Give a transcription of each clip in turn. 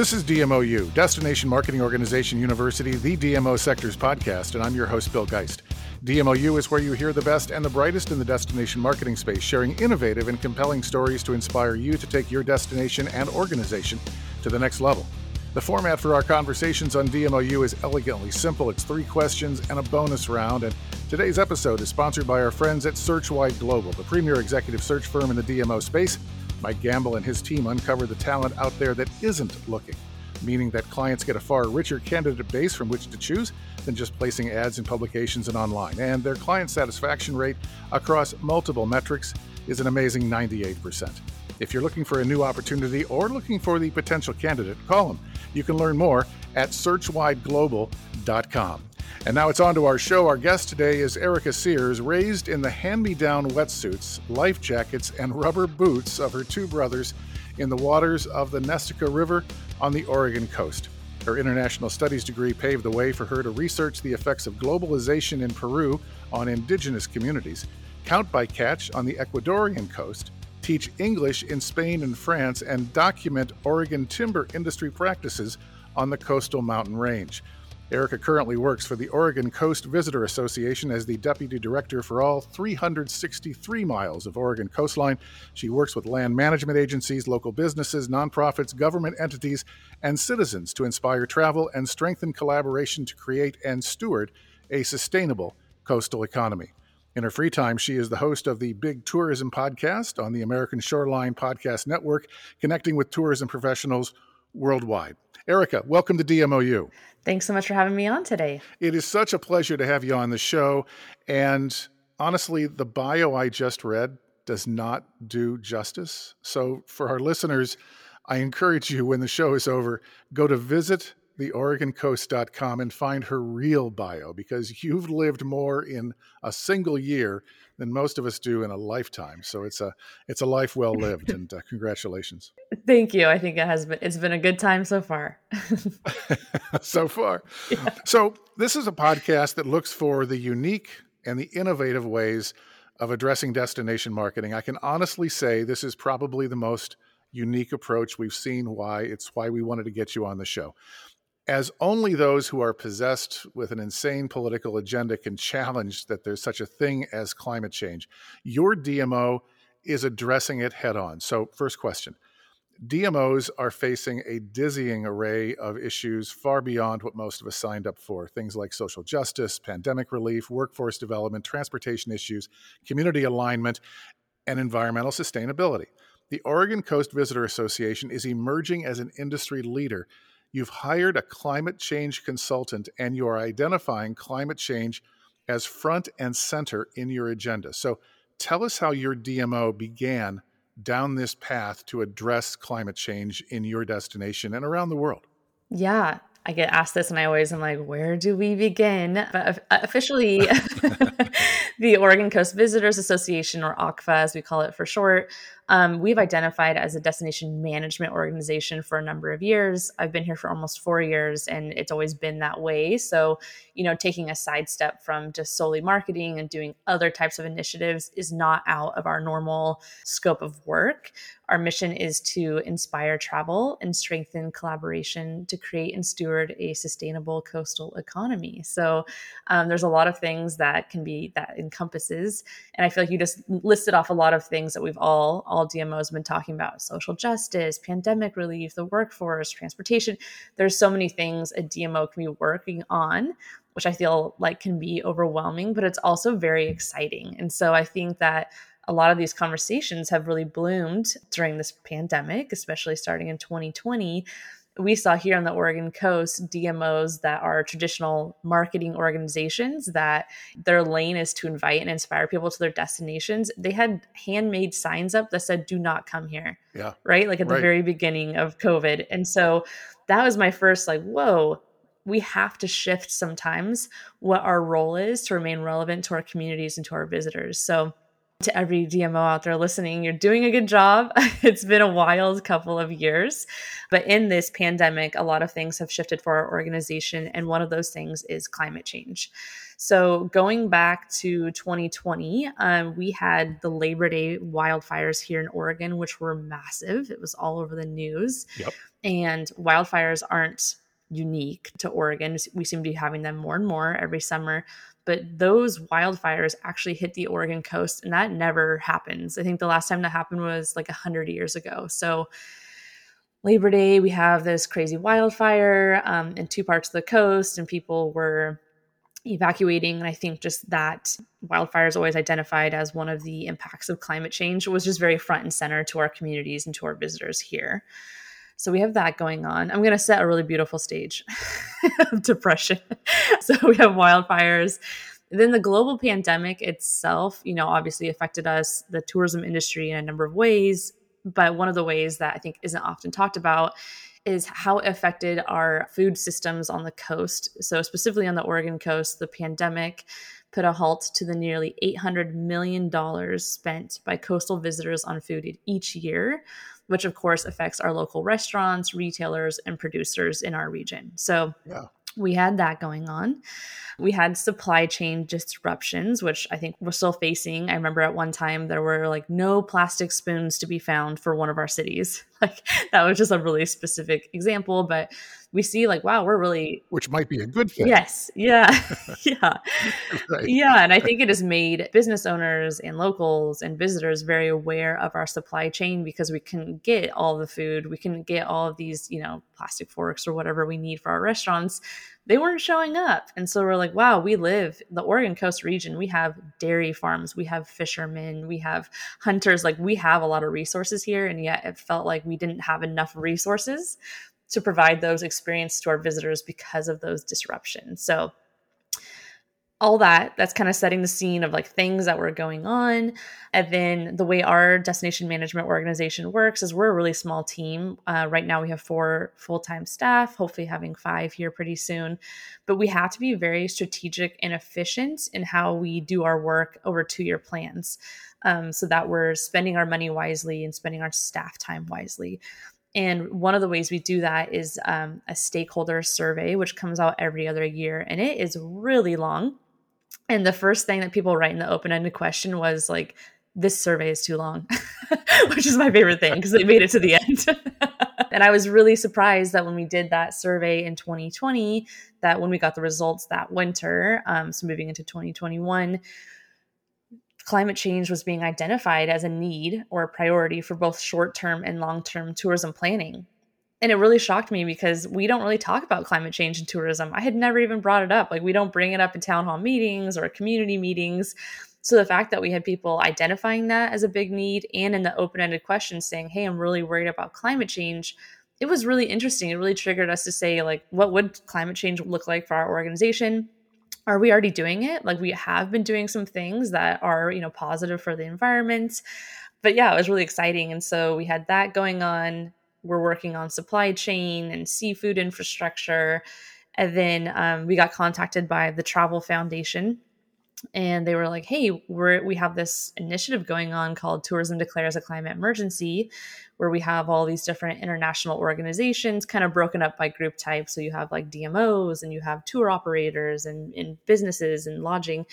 This is DMOU, Destination Marketing Organization University, the DMO Sectors podcast, and I'm your host, Bill Geist. DMOU is where you hear the best and the brightest in the destination marketing space, sharing innovative and compelling stories to inspire you to take your destination and organization to the next level. The format for our conversations on DMOU is elegantly simple. It's three questions and a bonus round. And today's episode is sponsored by our friends at Searchwide Global, the premier executive search firm in the DMO space. Mike Gamble and his team uncover the talent out there that isn't looking, meaning that clients get a far richer candidate base from which to choose than just placing ads in publications and online. And their client satisfaction rate across multiple metrics is an amazing 98%. If you're looking for a new opportunity or looking for the potential candidate, call them. You can learn more at searchwideglobal.com. And now it's on to our show. Our guest today is Erica Sears, raised in the hand me down wetsuits, life jackets, and rubber boots of her two brothers in the waters of the Nestucca River on the Oregon coast. Her international studies degree paved the way for her to research the effects of globalization in Peru on indigenous communities, count by catch on the Ecuadorian coast, teach English in Spain and France, and document Oregon timber industry practices on the coastal mountain range. Erica currently works for the Oregon Coast Visitor Association as the deputy director for all 363 miles of Oregon coastline. She works with land management agencies, local businesses, nonprofits, government entities, and citizens to inspire travel and strengthen collaboration to create and steward a sustainable coastal economy. In her free time, she is the host of the Big Tourism Podcast on the American Shoreline Podcast Network, connecting with tourism professionals worldwide. Erica, welcome to DMOU. Thanks so much for having me on today. It is such a pleasure to have you on the show. And honestly, the bio I just read does not do justice. So, for our listeners, I encourage you when the show is over, go to visit theoregoncoast.com and find her real bio because you've lived more in a single year than most of us do in a lifetime. So it's a it's a life well lived, and uh, congratulations. Thank you. I think it has been it's been a good time so far. so far. Yeah. So this is a podcast that looks for the unique and the innovative ways of addressing destination marketing. I can honestly say this is probably the most unique approach we've seen why it's why we wanted to get you on the show as only those who are possessed with an insane political agenda can challenge that there's such a thing as climate change. Your DMO is addressing it head on. So, first question DMOs are facing a dizzying array of issues far beyond what most of us signed up for. Things like social justice, pandemic relief, workforce development, transportation issues, community alignment, and environmental sustainability. The Oregon Coast Visitor Association is emerging as an industry leader You've hired a climate change consultant and you are identifying climate change as front and center in your agenda. So tell us how your DMO began down this path to address climate change in your destination and around the world. Yeah, I get asked this and I always am like, where do we begin? Uh, but uh, officially, the Oregon Coast Visitors Association, or OCVA as we call it for short, um, we've identified as a destination management organization for a number of years. I've been here for almost four years and it's always been that way. So, you know, taking a sidestep from just solely marketing and doing other types of initiatives is not out of our normal scope of work. Our mission is to inspire travel and strengthen collaboration to create and steward a sustainable coastal economy. So, um, there's a lot of things that can be that encompasses, and I feel like you just listed off a lot of things that we've all all DMOs been talking about: social justice, pandemic relief, the workforce, transportation. There's so many things a DMO can be working on which I feel like can be overwhelming, but it's also very exciting. And so I think that a lot of these conversations have really bloomed during this pandemic, especially starting in 2020 we saw here on the Oregon coast DMOs that are traditional marketing organizations that their lane is to invite and inspire people to their destinations. They had handmade signs up that said, do not come here. Yeah. Right. Like at right. the very beginning of COVID. And so that was my first, like, whoa, we have to shift sometimes what our role is to remain relevant to our communities and to our visitors. So to every DMO out there listening, you're doing a good job. it's been a wild couple of years. But in this pandemic, a lot of things have shifted for our organization. And one of those things is climate change. So, going back to 2020, um, we had the Labor Day wildfires here in Oregon, which were massive. It was all over the news. Yep. And wildfires aren't unique to Oregon. We seem to be having them more and more every summer. But those wildfires actually hit the Oregon coast, and that never happens. I think the last time that happened was like 100 years ago. So, Labor Day, we have this crazy wildfire um, in two parts of the coast, and people were evacuating. And I think just that wildfire is always identified as one of the impacts of climate change was just very front and center to our communities and to our visitors here. So we have that going on. I'm going to set a really beautiful stage of depression. so we have wildfires. then the global pandemic itself, you know, obviously affected us, the tourism industry in a number of ways. But one of the ways that I think isn't often talked about is how it affected our food systems on the coast. So, specifically on the Oregon coast, the pandemic put a halt to the nearly $800 million spent by coastal visitors on food each year, which of course affects our local restaurants, retailers, and producers in our region. So, yeah we had that going on. We had supply chain disruptions, which I think we're still facing. I remember at one time there were like no plastic spoons to be found for one of our cities. Like that was just a really specific example, but we see like wow we're really which might be a good thing. Yes. Yeah. Yeah. Right. yeah and i think it has made business owners and locals and visitors very aware of our supply chain because we can get all the food we can get all of these you know plastic forks or whatever we need for our restaurants. They weren't showing up and so we're like wow we live the oregon coast region. We have dairy farms we have fishermen we have hunters like we have a lot of resources here and yet it felt like we didn't have enough resources to provide those experiences to our visitors because of those disruptions. So all that that's kind of setting the scene of like things that were going on. And then the way our destination management organization works is we're a really small team. Uh, right now we have four full-time staff hopefully having five here pretty soon. But we have to be very strategic and efficient in how we do our work over two-year plans um, so that we're spending our money wisely and spending our staff time wisely and one of the ways we do that is um, a stakeholder survey, which comes out every other year. And it is really long. And the first thing that people write in the open ended question was like, this survey is too long, which is my favorite thing because they made it to the end. and I was really surprised that when we did that survey in 2020, that when we got the results that winter, um, so moving into 2021, climate change was being identified as a need or a priority for both short term and long term tourism planning. And it really shocked me because we don't really talk about climate change in tourism. I had never even brought it up. Like, we don't bring it up in town hall meetings or community meetings. So, the fact that we had people identifying that as a big need and in the open ended questions saying, Hey, I'm really worried about climate change, it was really interesting. It really triggered us to say, like, what would climate change look like for our organization? Are we already doing it? Like we have been doing some things that are you know positive for the environment. But yeah it was really exciting. And so we had that going on. We're working on supply chain and seafood infrastructure. And then um, we got contacted by the travel foundation and they were like hey we're we have this initiative going on called tourism declares a climate emergency where we have all these different international organizations kind of broken up by group type so you have like dmos and you have tour operators and, and businesses and lodging.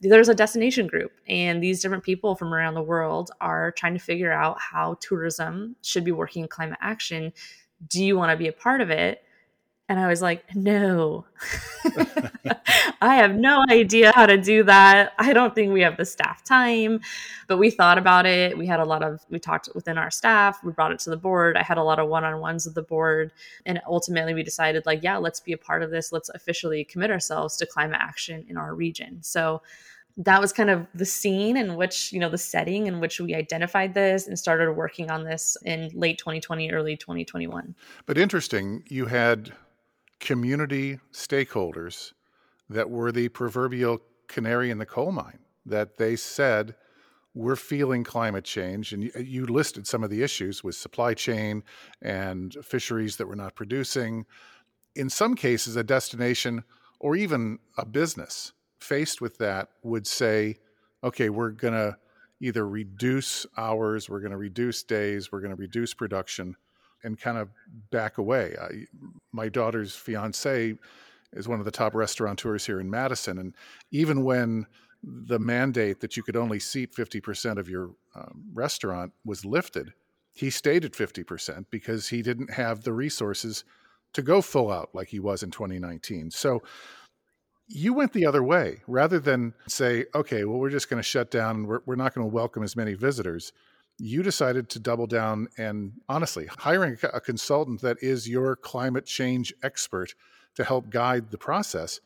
There's a destination group and these different people from around the world are trying to figure out how tourism should be working in climate action. Do you want to be a part of it and I was like, no, I have no idea how to do that. I don't think we have the staff time. But we thought about it. We had a lot of, we talked within our staff. We brought it to the board. I had a lot of one on ones with the board. And ultimately, we decided, like, yeah, let's be a part of this. Let's officially commit ourselves to climate action in our region. So, that was kind of the scene in which, you know, the setting in which we identified this and started working on this in late 2020, early 2021. But interesting, you had community stakeholders that were the proverbial canary in the coal mine, that they said, we're feeling climate change. And you, you, listed some of the issues with supply chain and fisheries that were not producing. In some cases, a destination or even a business faced with that would say, okay, we're going to either reduce hours, we're going to reduce days, we're going to reduce production, and kind of back away. I, my daughter's fiance is one of the top restaurateurs here in Madison, and even when the mandate that you could only seat 50% of your um, restaurant was lifted, he stayed at 50% because he didn't have the resources to go full out like he was in 2019. So you went the other way rather than say, okay, well, we're just going to shut down and we're, we're not going to welcome as many visitors. You decided to double down and honestly, hiring a consultant that is your climate change expert to help guide the process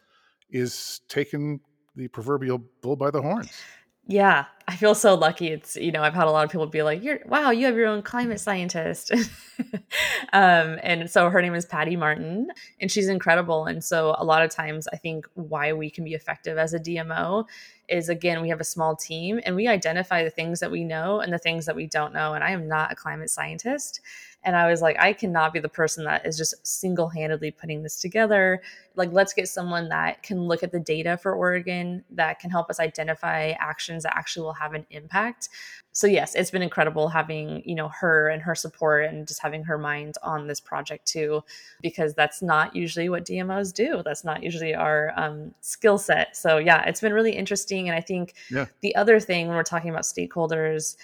is taking the proverbial bull by the horns. Yeah, I feel so lucky. It's you know I've had a lot of people be like, "You're wow, you have your own climate scientist," um, and so her name is Patty Martin, and she's incredible. And so a lot of times, I think why we can be effective as a DMO is again we have a small team and we identify the things that we know and the things that we don't know. And I am not a climate scientist, and I was like, I cannot be the person that is just single handedly putting this together. Like, let's get someone that can look at the data for Oregon, that can help us identify actions that actually will have an impact. So, yes, it's been incredible having, you know, her and her support and just having her mind on this project too, because that's not usually what DMOs do. That's not usually our um, skill set. So, yeah, it's been really interesting. And I think yeah. the other thing when we're talking about stakeholders,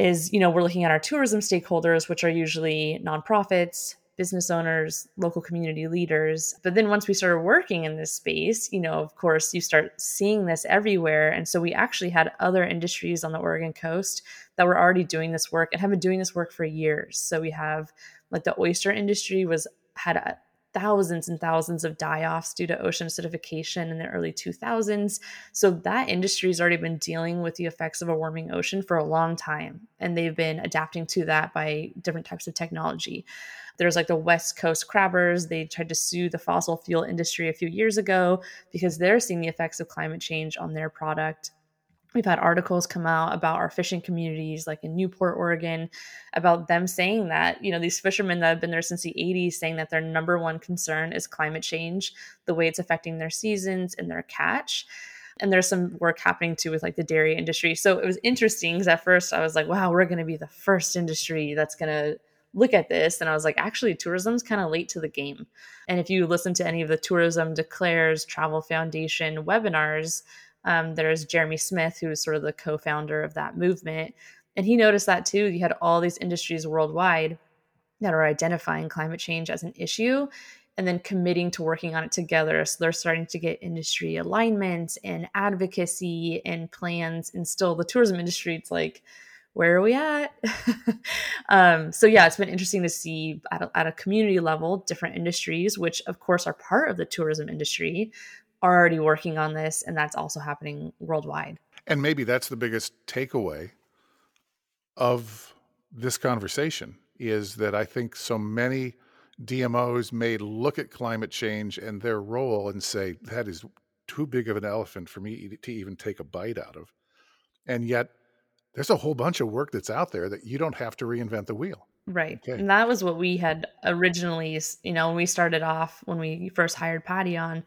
is you know we're looking at our tourism stakeholders which are usually nonprofits business owners local community leaders. But then once we started working in this space you know of course you start seeing this everywhere. And so we actually had other industries on the oregon coast that were already doing this work and have been doing this work for years. So we have like the oyster industry was had a thousands and thousands of die offs due to ocean acidification in the early 2000s. So that industry has already been dealing with the effects of a warming ocean for a long time. And they've been adapting to that by different types of technology. There's like the West Coast crabbers. They tried to sue the fossil fuel industry a few years ago because they're seeing the effects of climate change on their product We've had articles come out about our fishing communities, like in Newport, Oregon, about them saying that, you know, these fishermen that have been there since the 80s saying that their number one concern is climate change, the way it's affecting their seasons and their catch. And there's some work happening too with like the dairy industry. So it was interesting because at first I was like, wow, we're going to be the first industry that's going to look at this. And I was like, actually, tourism's kind of late to the game. And if you listen to any of the Tourism Declares Travel Foundation webinars, um, there's Jeremy Smith, who's sort of the co founder of that movement. And he noticed that too. You had all these industries worldwide that are identifying climate change as an issue and then committing to working on it together. So they're starting to get industry alignment and advocacy and plans. And still, the tourism industry, it's like, where are we at? um, so yeah, it's been interesting to see at a, at a community level different industries, which of course are part of the tourism industry, are already working on this, and that's also happening worldwide. And maybe that's the biggest takeaway of this conversation is that I think so many DMOs may look at climate change and their role and say, that is too big of an elephant for me to even take a bite out of. And yet, there's a whole bunch of work that's out there that you don't have to reinvent the wheel. Right. Okay. And that was what we had originally, you know, when we started off, when we first hired Patty on,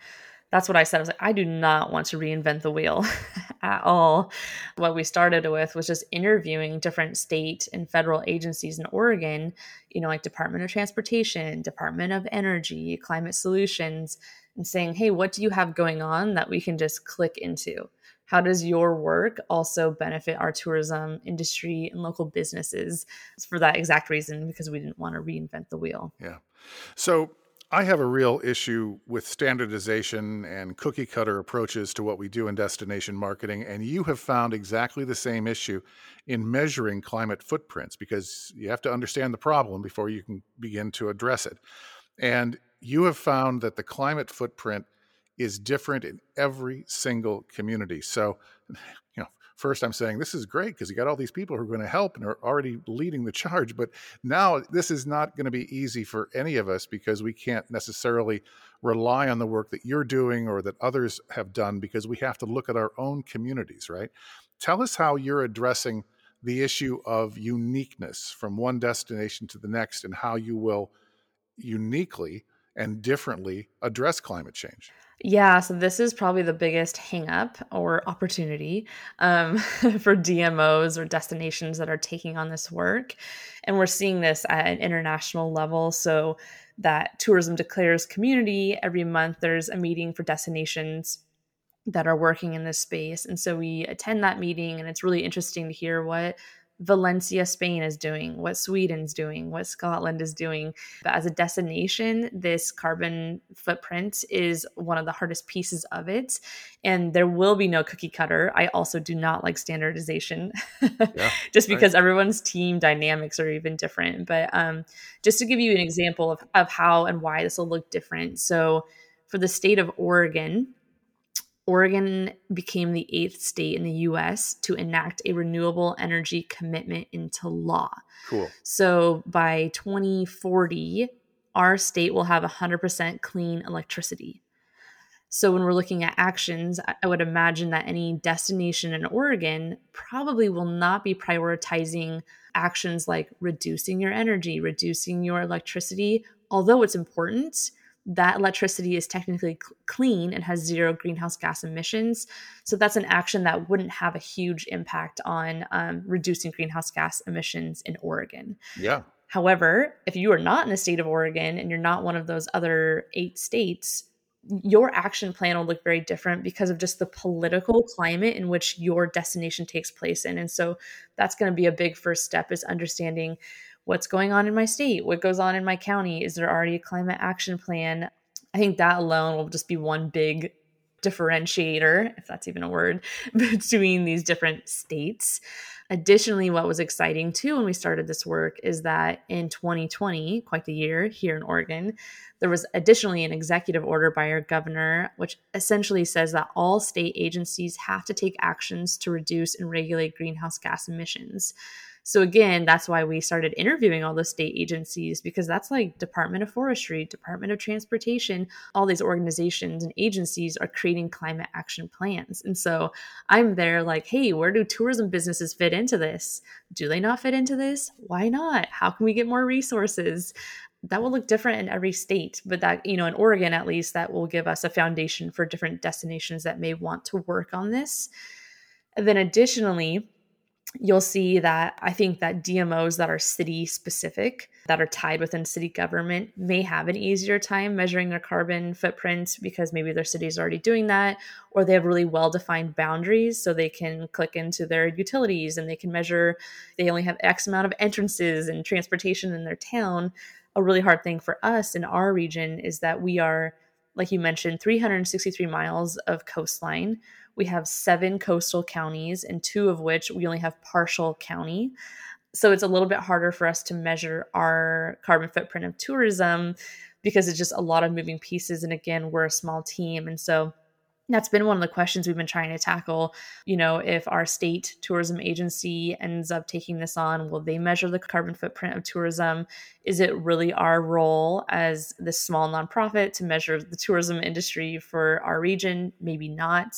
that's what I said. I was like, I do not want to reinvent the wheel at all. What we started with was just interviewing different state and federal agencies in Oregon, you know, like Department of Transportation, Department of Energy, Climate Solutions, and saying, hey, what do you have going on that we can just click into? How does your work also benefit our tourism industry and local businesses? For that exact reason, because we didn't want to reinvent the wheel. Yeah. So I have a real issue with standardization and cookie cutter approaches to what we do in destination marketing. And you have found exactly the same issue in measuring climate footprints because you have to understand the problem before you can begin to address it. And you have found that the climate footprint is different in every single community. So, first I'm saying this is great because you got all these people who are going to help and are already leading the charge. But now this is not going to be easy for any of us because we can't necessarily rely on the work that you're doing or that others have done because we have to look at our own communities, right? Tell us how you're addressing the issue of uniqueness from one destination to the next and how you will uniquely and differently address climate change? Yeah, so this is probably the biggest hangup or opportunity um, for DMOs or destinations that are taking on this work. And we're seeing this at an international level. So that tourism declares community every month, there's a meeting for destinations that are working in this space. And so we attend that meeting, and it's really interesting to hear what Valencia, Spain is doing, what Sweden's doing, what Scotland is doing. But as a destination, this carbon footprint is one of the hardest pieces of it. And there will be no cookie cutter. I also do not like standardization yeah, just because right. everyone's team dynamics are even different. But um, just to give you an example of, of how and why this will look different. So for the state of Oregon, Oregon became the eighth state in the US to enact a renewable energy commitment into law. Cool. So by 2040, our state will have 100% clean electricity. So when we're looking at actions, I would imagine that any destination in Oregon probably will not be prioritizing actions like reducing your energy, reducing your electricity, although it's important that electricity is technically clean and has zero greenhouse gas emissions. So that's an action that wouldn't have a huge impact on um, reducing greenhouse gas emissions in Oregon. Yeah. However, if you are not in the state of Oregon and you're not one of those other eight states, your action plan will look very different because of just the political climate in which your destination takes place in. And so that's going to be a big first step is understanding what's going on in my state, what goes on in my county. Is there already a climate action plan? I think that alone will just be one big differentiator, if that's even a word, between these different states. Additionally, what was exciting too when we started this work is that in 2020, quite the year here in Oregon, there was additionally an executive order by our governor, which essentially says that all state agencies have to take actions to reduce and regulate greenhouse gas emissions. So again, that's why we started interviewing all the state agencies because that's like Department of Forestry, Department of Transportation, all these organizations and agencies are creating climate action plans. And so I'm there like, hey, where do tourism businesses fit into this? Do they not fit into this? Why not? How can we get more resources? that will look different in every state but that you know in oregon at least that will give us a foundation for different destinations that may want to work on this and then additionally you'll see that I think that DMOs that are city specific, that are tied within city government, may have an easier time measuring their carbon footprint because maybe their city is already doing that, or they have really well defined boundaries so they can click into their utilities and they can measure they only have X amount of entrances and transportation in their town. A really hard thing for us in our region is that we are, like you mentioned, 363 miles of coastline we have seven coastal counties, and two of which we only have partial county. So it's a little bit harder for us to measure our carbon footprint of tourism because it's just a lot of moving pieces. And again, we're a small team. And so that's been one of the questions we've been trying to tackle. You know, if our state tourism agency ends up taking this on, will they measure the carbon footprint of tourism? Is it really our role as this small nonprofit to measure the tourism industry for our region? Maybe not.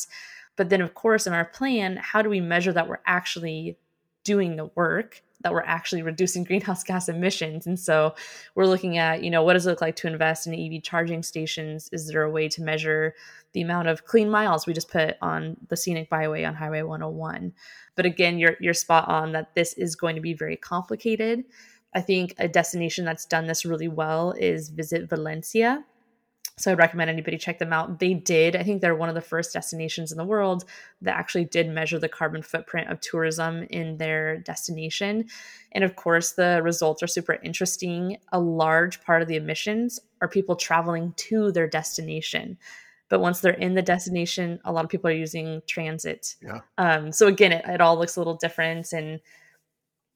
But then, of course, in our plan, how do we measure that we're actually doing the work? that we're actually reducing greenhouse gas emissions. And so we're looking at, you know, what does it look like to invest in EV charging stations? Is there a way to measure the amount of clean miles we just put on the scenic byway on Highway 101? But again, you're you're spot on that this is going to be very complicated. I think a destination that's done this really well is Visit Valencia. So I'd recommend anybody check them out. They did, I think they're one of the first destinations in the world that actually did measure the carbon footprint of tourism in their destination. And of course, the results are super interesting. A large part of the emissions are people traveling to their destination. But once they're in the destination, a lot of people are using transit. Yeah. Um, so again, it, it all looks a little different and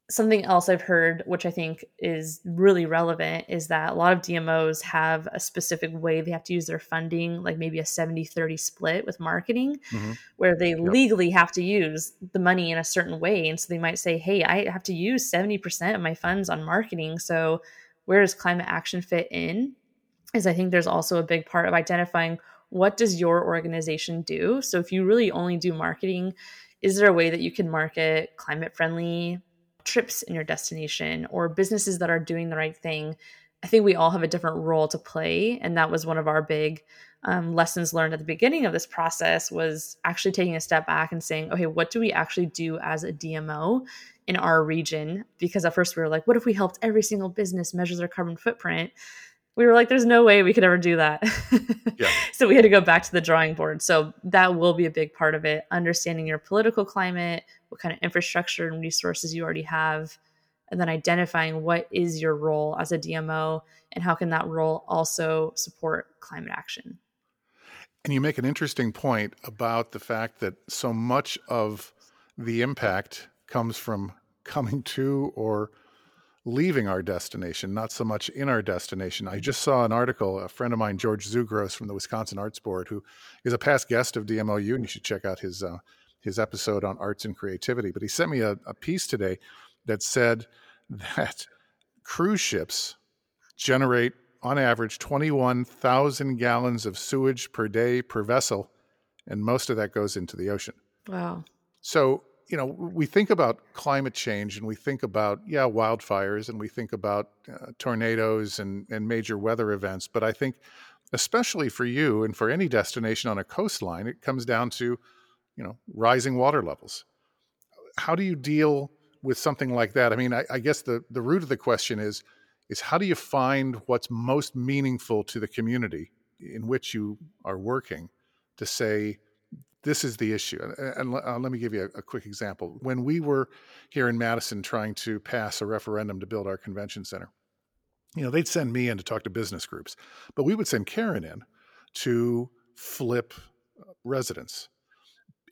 something else I've heard, which I think is really relevant, is that a lot of DMOs have a specific way they have to use their funding, like maybe a 70 30 split with marketing, mm-hmm. where they yep. legally have to use the money in a certain way. And so they might say, hey, I have to use 70% of my funds on marketing. So where does climate action fit in? Is I think there's also a big part of identifying what does your organization do? So if you really only do marketing, is there a way that you can market climate friendly trips in your destination or businesses that are doing the right thing I think we all have a different role to play. And that was one of our big um, lessons learned at the beginning of this process was actually taking a step back and saying, okay, what do we actually do as a DMO in our region? Because at first we were like, what if we helped every single business measure their carbon footprint? We were like, there's no way we could ever do that. yeah. So we had to go back to the drawing board. So that will be a big part of it. Understanding your political climate, what kind of infrastructure and resources you already have, and then identifying what is your role as a DMO and how can that role also support climate action. And you make an interesting point about the fact that so much of the impact comes from coming to or leaving our destination, not so much in our destination. I just saw an article, a friend of mine, George Tzougros from the Wisconsin Arts Board, who is a past guest of DMOU, and you should check out his uh, his episode on arts and creativity. But he sent me a, a piece today that said that cruise ships generate on average 21,000 gallons of sewage per day per vessel, and most of that goes into the ocean. Wow. So, you know, we think about climate change and we think about, yeah, wildfires and we think about uh, tornadoes and, and major weather events. But I think, especially for you and for any destination on a coastline, it comes down to, you know, rising water levels. How do you deal with something like that? I mean, I, I guess the, the root of the question is, is how do you find what's most meaningful to the community in which you are working to say this is the issue and, uh, let me give you a, a, quick example. When we were here in madison trying to pass a referendum to build our convention center you know they'd send me in to talk to business groups but we would send karen in to flip uh, residents.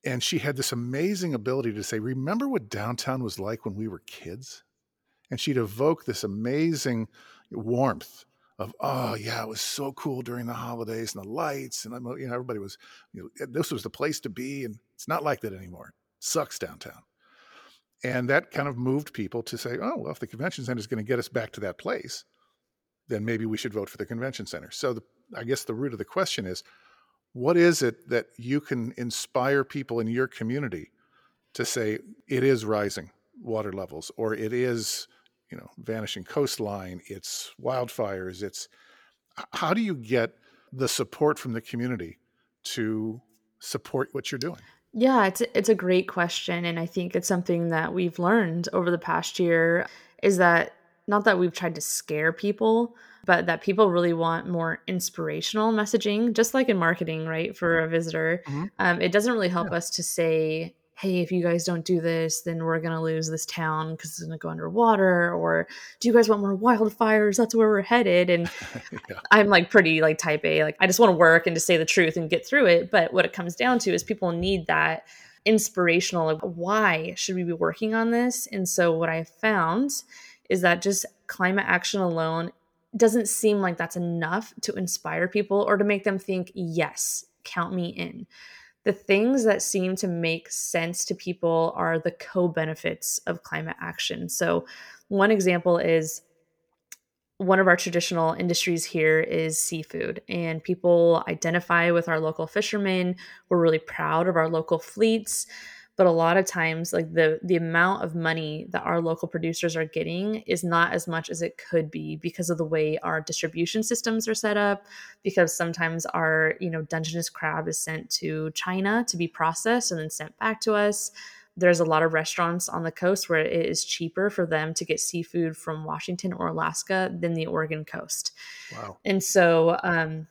And she had this amazing ability to say remember what downtown was like when we were kids? And she'd evoke this amazing warmth of oh yeah it was so cool during the holidays and the lights and uh, you know everybody was you know this was the place to be and it's not like that anymore. It sucks downtown. And that kind of moved people to say oh well if the convention center is going to get us back to that place then maybe we should vote for the convention center. So the, i guess the root of the question is what is it that you can inspire people in your community to say it is rising water levels or it is you know vanishing coastline it's wildfires it's how do you get the support from the community to support what you're doing yeah it's a, it's a great question and i think it's something that we've learned over the past year is that not that we've tried to scare people but that people really want more inspirational messaging just like in marketing right for a visitor mm-hmm. um, it doesn't really help yeah. us to say hey, if you guys don't do this, then we're going to lose this town because it's going to go underwater. Or do you guys want more wildfires? That's where we're headed. And yeah. I'm like pretty like type A. Like I just want to work and to say the truth and get through it. But what it comes down to is people need that inspirational, like, why should we be working on this? And so what I found is that just climate action alone doesn't seem like that's enough to inspire people or to make them think, yes, count me in the things that seem to make sense to people are the co benefits of climate action. So, one example is one of our traditional industries here is seafood, and people identify with our local fishermen. We're really proud of our local fleets but a lot of times like the the amount of money that our local producers are getting is not as much as it could be because of the way our distribution systems are set up because sometimes our you know dungeness crab is sent to china to be processed and then sent back to us. There's a lot of restaurants on the coast where it is cheaper for them to get seafood from washington or alaska than the oregon coast. Wow. And so um,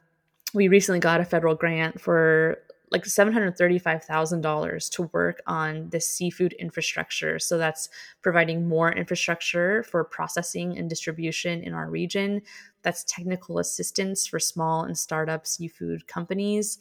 we recently got a federal grant for like $735,000 to work on the seafood infrastructure. So that's providing more infrastructure for processing and distribution in our region. That's technical assistance for small and startup seafood companies.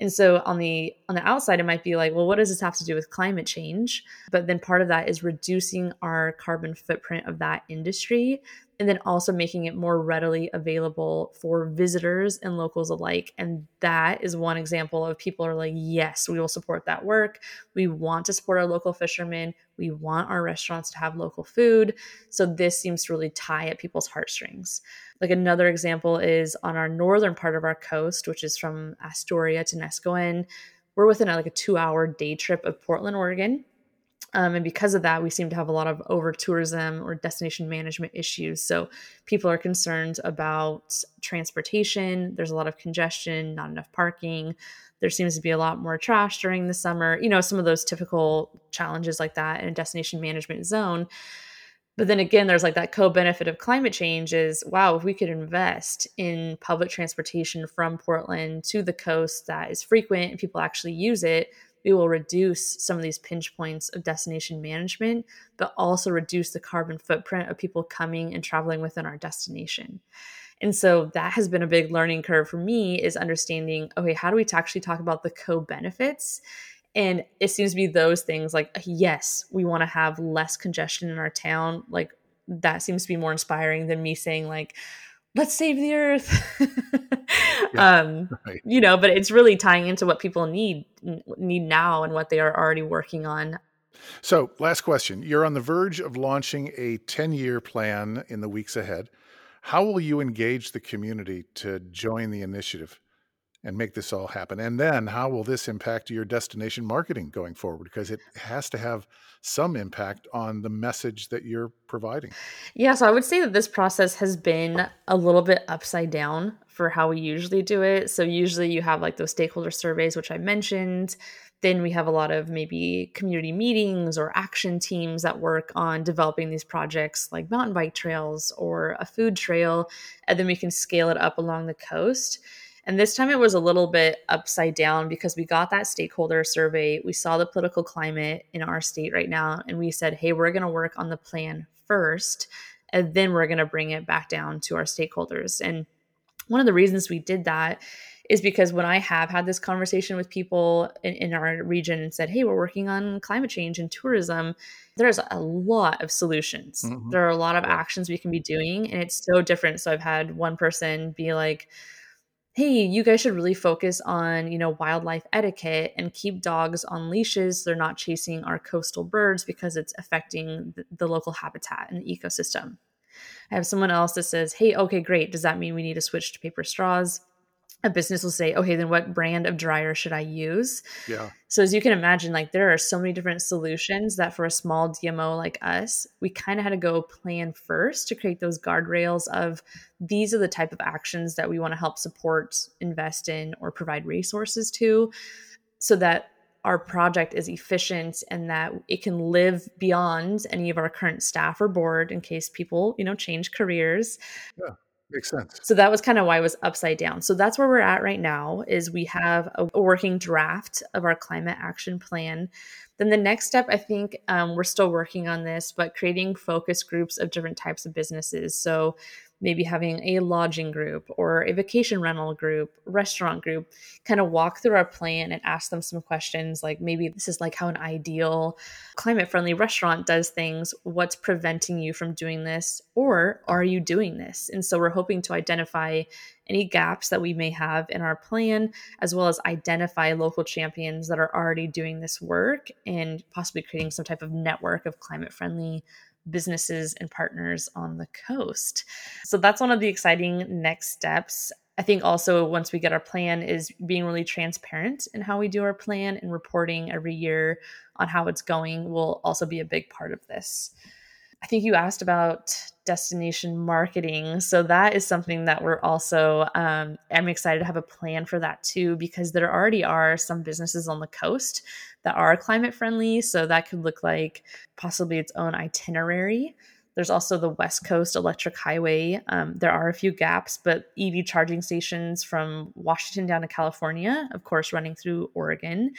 And so on the on the outside it might be like, well what does this have to do with climate change? But then part of that is reducing our carbon footprint of that industry and then also making it more readily available for visitors and locals alike. And that is one example of people are like, yes, we will support that work. We want to support our local fishermen. We want our restaurants to have local food. So this seems to really tie at people's heartstrings. Like another example is on our northern part of our coast, which is from Astoria to We're within a, like a two hour day trip of Portland, Oregon Um, and because of that, we seem to have a lot of over tourism or destination management issues. So people are concerned about transportation. There's a lot of congestion, not enough parking. There seems to be a lot more trash during the summer. You know, some of those typical challenges like that in a destination management zone. But then again, there's like that co benefit of climate change is wow, if we could invest in public transportation from Portland to the coast that is frequent and people actually use it, we will reduce some of these pinch points of destination management, but also reduce the carbon footprint of people coming and traveling within our destination. And so that has been a big learning curve for me is understanding okay, how do we actually talk about the co benefits? And it seems to be those things like, yes, we want to have less congestion in our town. Like, that seems to be more inspiring than me saying, like, let's save the earth. yeah, um, right. You know, but it's really tying into what people need need now and what they are already working on. So, last question. You're on the verge of launching a 10 year plan in the weeks ahead. How will you engage the community to join the initiative? And make this all happen? And then how will this impact your destination marketing going forward? Because it has to have some impact on the message that you're providing. Yeah, so I would say that this process has been a little bit upside down for how we usually do it. So usually you have like those stakeholder surveys, which I mentioned. Then we have a lot of maybe community meetings or action teams that work on developing these projects like mountain bike trails or a food trail. And then we can scale it up along the coast. And this time it was a little bit upside down because we got that stakeholder survey. We saw the political climate in our state right now, and we said, hey, we're going to work on the plan first, and then we're going to bring it back down to our stakeholders. And one of the reasons we did that is because when I have had this conversation with people in, in, our region and said, hey, we're working on climate change and tourism, there's a lot of solutions. Mm-hmm. There are a lot of actions we can be doing, and it's so different. So I've had one person be like, hey, you guys should really focus on, you know, wildlife etiquette and keep dogs on leashes. So they're not chasing our coastal birds because it's affecting the, local habitat and the ecosystem. I have someone else that says, hey, okay, great. Does that mean we need to switch to paper straws? A business will say, okay, then what brand of dryer should I use? Yeah. So as you can imagine, like there are so many different solutions that for a small DMO like us, we kind of had to go plan first to create those guardrails of these are the type of actions that we want to help support, invest in, or provide resources to so that our project is efficient and that it can live beyond any of our current staff or board in case people, you know, change careers. Yeah Makes sense. So that was kind of why it was upside down. So that's where we're at right now is we have a, working draft of our climate action plan. Then the next step, I think um, we're still working on this, but creating focus groups of different types of businesses. So maybe having a lodging group or a vacation rental group, restaurant group, kind of walk through our plan and ask them some questions like maybe this is like how an ideal climate friendly restaurant does things. What's preventing you from doing this? Or are you doing this? And so we're hoping to identify any gaps that we may have in our plan, as well as identify local champions that are already doing this work and possibly creating some type of network of climate friendly businesses and partners on the coast. So that's one of the exciting next steps. I think also once we get our plan is being really transparent in how we do our plan and reporting every year on how it's going will also be a big part of this. I think you asked about destination marketing. So that is something that we're also, um, I'm excited to have a plan for that too, because there already are some businesses on the coast that are climate friendly. So that could look like possibly its own itinerary. There's also the West Coast Electric Highway. Um, there are a few gaps, but EV charging stations from Washington down to California, of course, running through Oregon,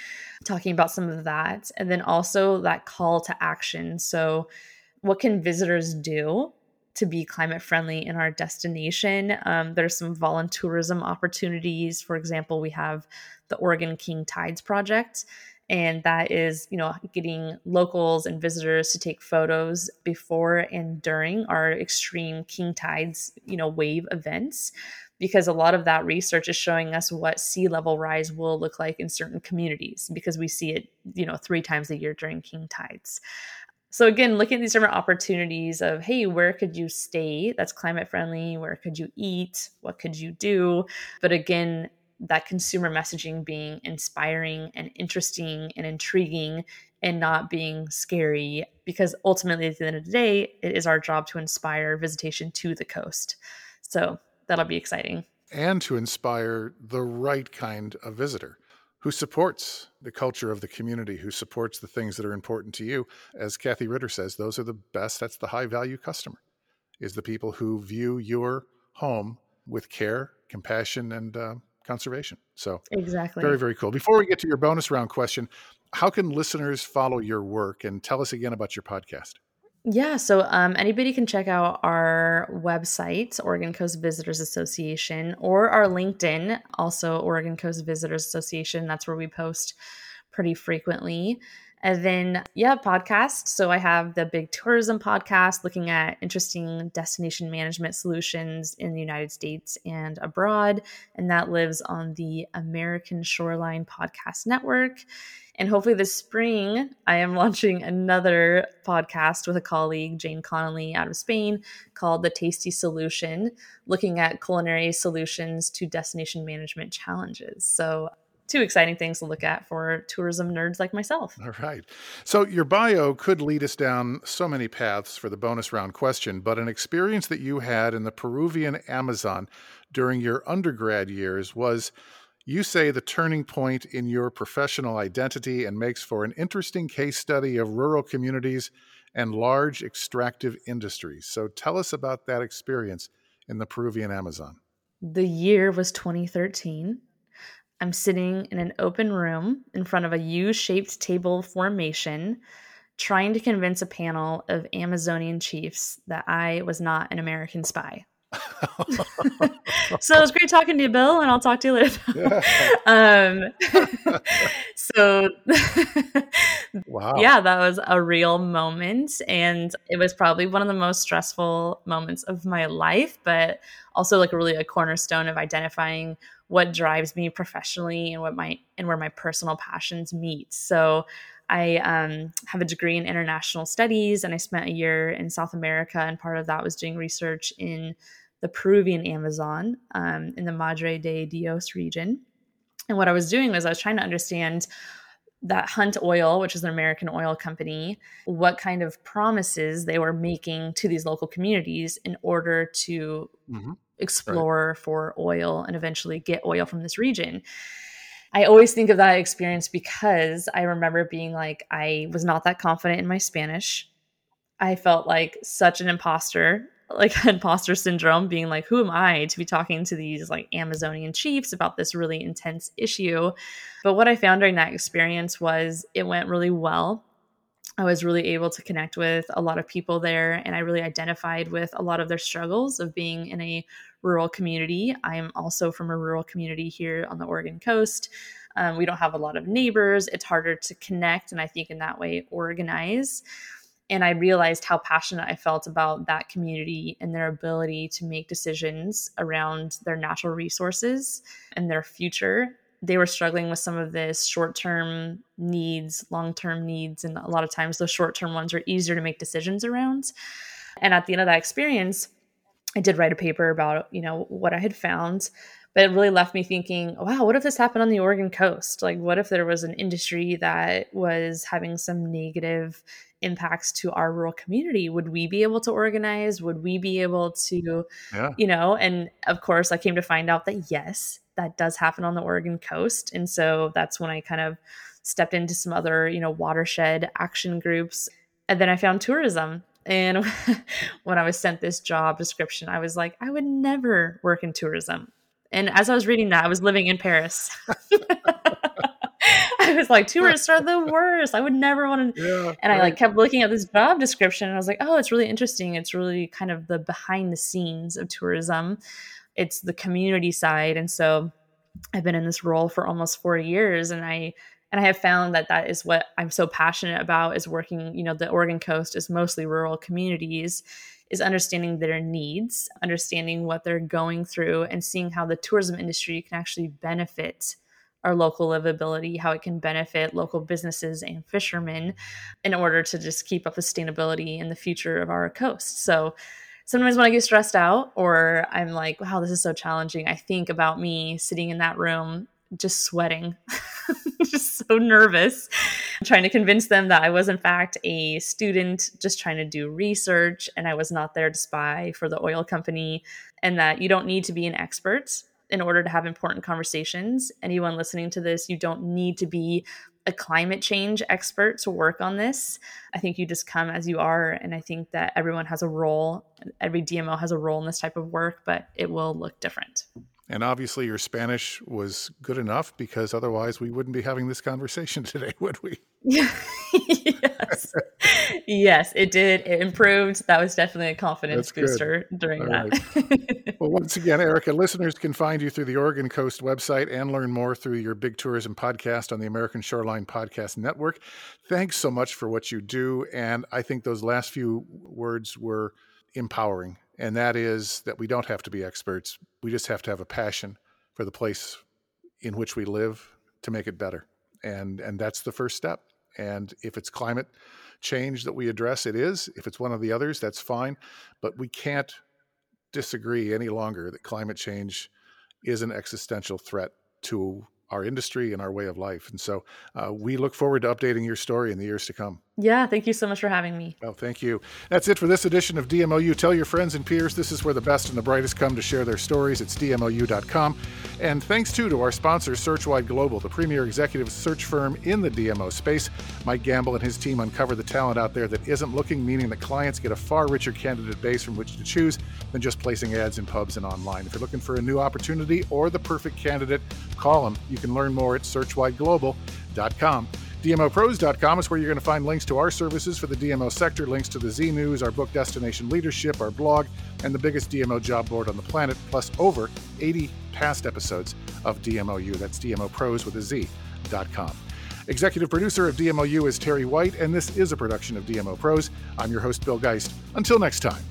talking about some of that. And then also that call to action. So, what can visitors do to be climate friendly in our destination? Um, there's some voluntourism opportunities. For example, we have the Oregon King Tides Project and that is you know getting locals and visitors to take photos before and during our extreme king tides you know wave events because a lot of that research is showing us what sea level rise will look like in certain communities because we see it you know three times a year during king tides so again, looking at these different opportunities of, hey, where could you stay that's climate friendly? Where could you eat? What could you do? But again, that consumer messaging being inspiring and interesting and intriguing and not being scary because ultimately at the end of the day it is our job to inspire visitation to the coast. So that'll be exciting. And to inspire the right kind of visitor who supports the culture of the community who supports the things that are important to you. As Cathy Ritter says those are the best that's the high value customer is the people who view your home with care compassion and uh, conservation. So exactly, very very cool. Before we get to your bonus round question, how can listeners follow your work and tell us again about your podcast? Yeah, so um, anybody can check out our website, Oregon Coast Visitors Association, or our LinkedIn, also Oregon Coast Visitors Association. That's where we post pretty frequently. And then, yeah, podcast. So I have the Big Tourism podcast looking at interesting destination management solutions in the United States and abroad. And that lives on the American Shoreline Podcast Network. And hopefully this spring, I am launching another podcast with a colleague, Jane Connolly, out of Spain, called The Tasty Solution, looking at culinary solutions to destination management challenges. So two exciting things to look at for tourism nerds like myself. All right. So your bio could lead us down so many paths for the bonus round question, but an experience that you had in the Peruvian Amazon during your undergrad years was you say the turning point in your professional identity and makes for an interesting case study of rural communities and large extractive industries. So tell us about that experience in the Peruvian Amazon. The year was 2013. I'm sitting in an open room in front of a U shaped table formation, trying to convince a panel of Amazonian chiefs that I was not an American spy. So it was great talking to you, Bill, and I'll talk to you later. um, so, wow. yeah, that was a real moment. And it was probably one of the most stressful moments of my life, but also like really a cornerstone of identifying what drives me professionally and what my and where my personal passions meet. So I um, have a degree in international studies, and I spent a year in South America, and part of that was doing research in the Peruvian Amazon um, in the Madre de Dios region. And what I was doing was I was trying to understand that Hunt Oil, which is an American oil company, what kind of promises they were making to these local communities in order to mm-hmm. explore right. for oil and eventually get oil from this region. I always think of that experience because I remember being like, I was not that confident in my Spanish. I felt like such an imposter like imposter syndrome being like who am i to be talking to these like amazonian chiefs about this really intense issue? But what i found during that experience was it went really well. I was really able to connect with a lot of people there and i really identified with a lot of their struggles of being in a rural community. I'm also from a rural community here on the oregon coast. Um, we don't have a lot of neighbors. It's harder to connect and i think in that way organize and I realized how passionate I felt about that community and their ability to make decisions around their natural resources and their future. They were struggling with some of this short term needs, long term needs, and a lot of times those short term ones are easier to make decisions around. And at the end of that experience, I did write a paper about, you know, what I had found, but it really left me thinking, wow, what if this happened on the Oregon coast? Like, what if there was an industry that was having some negative impacts to our rural community. Would we be able to organize? Would we be able to yeah. you know and of course i came to find out that yes that does happen on the oregon coast. And so that's when i kind of stepped into some other you know watershed action groups. And then i found tourism. And when i was sent this job description i was like i would never work in tourism. And as i was reading that i was living in paris I was like, tourists are the worst. I would never want to. Yeah, and I like kept looking at this job description and I was like, oh, it's really interesting. It's really kind of the behind the scenes of tourism. It's the community side. And so I've been in this role for almost four years and I and I have found that that is what I'm so passionate about is working, you know, the Oregon coast is mostly rural communities is understanding their needs, understanding what they're going through and seeing how the tourism industry can actually benefit our local livability, how it can benefit local businesses and fishermen in order to just keep up sustainability in the future of our coast. So sometimes when I get stressed out or I'm like, wow, this is so challenging, I think about me sitting in that room just sweating, just so nervous, trying to convince them that I was, in fact, a student just trying to do research and I was not there to spy for the oil company, and that you don't need to be an expert in order to have important conversations. Anyone listening to this, you don't need to be a climate change expert to work on this. I think you just come as you are. And I think that everyone has a role, every DMO has a role in this type of work, but it will look different. And obviously, your Spanish was good enough because otherwise we wouldn't be having this conversation today, would we? yes. yes, it did. It improved. That was definitely a confidence That's booster good. during All that. Right. well, once again, Erica, listeners can find you through the Oregon Coast website and learn more through your big tourism podcast on the American Shoreline Podcast Network. Thanks so much for what you do. And I think those last few words were empowering and that is that we don't have to be experts. We just have to have a passion for the place in which we live to make it better. And and that's the first step. And if it's climate change that we address, it is. If it's one of the others, that's fine. But we can't disagree any longer that climate change is an existential threat to our industry and our way of life. And so uh, we look forward to updating your story in the years to come. Yeah, thank you so much for having me. Oh, thank you. That's it for this edition of DMOU. Tell your friends and peers this is where the best and the brightest come to share their stories. It's DMOU.com. And thanks too to our sponsor, Searchwide Global, the premier executive search firm in the DMO space. Mike Gamble and his team uncover the talent out there that isn't looking, meaning that clients get a far richer candidate base from which to choose than just placing ads in pubs and online. If you're looking for a new opportunity or the perfect candidate, call them. You can learn more at searchwideglobal.com. DMOproz.com is where you're going to find links to our services for the DMO sector, links to the Z News, our book Destination Leadership, our blog, and the biggest DMO job board on the planet, plus over 80 past episodes of DMOU. That's DMOproz with a Z.com. Executive producer of DMOU is Terry White, and this is a production of DMOproz. I'm your host, Bill Geist. Until next time.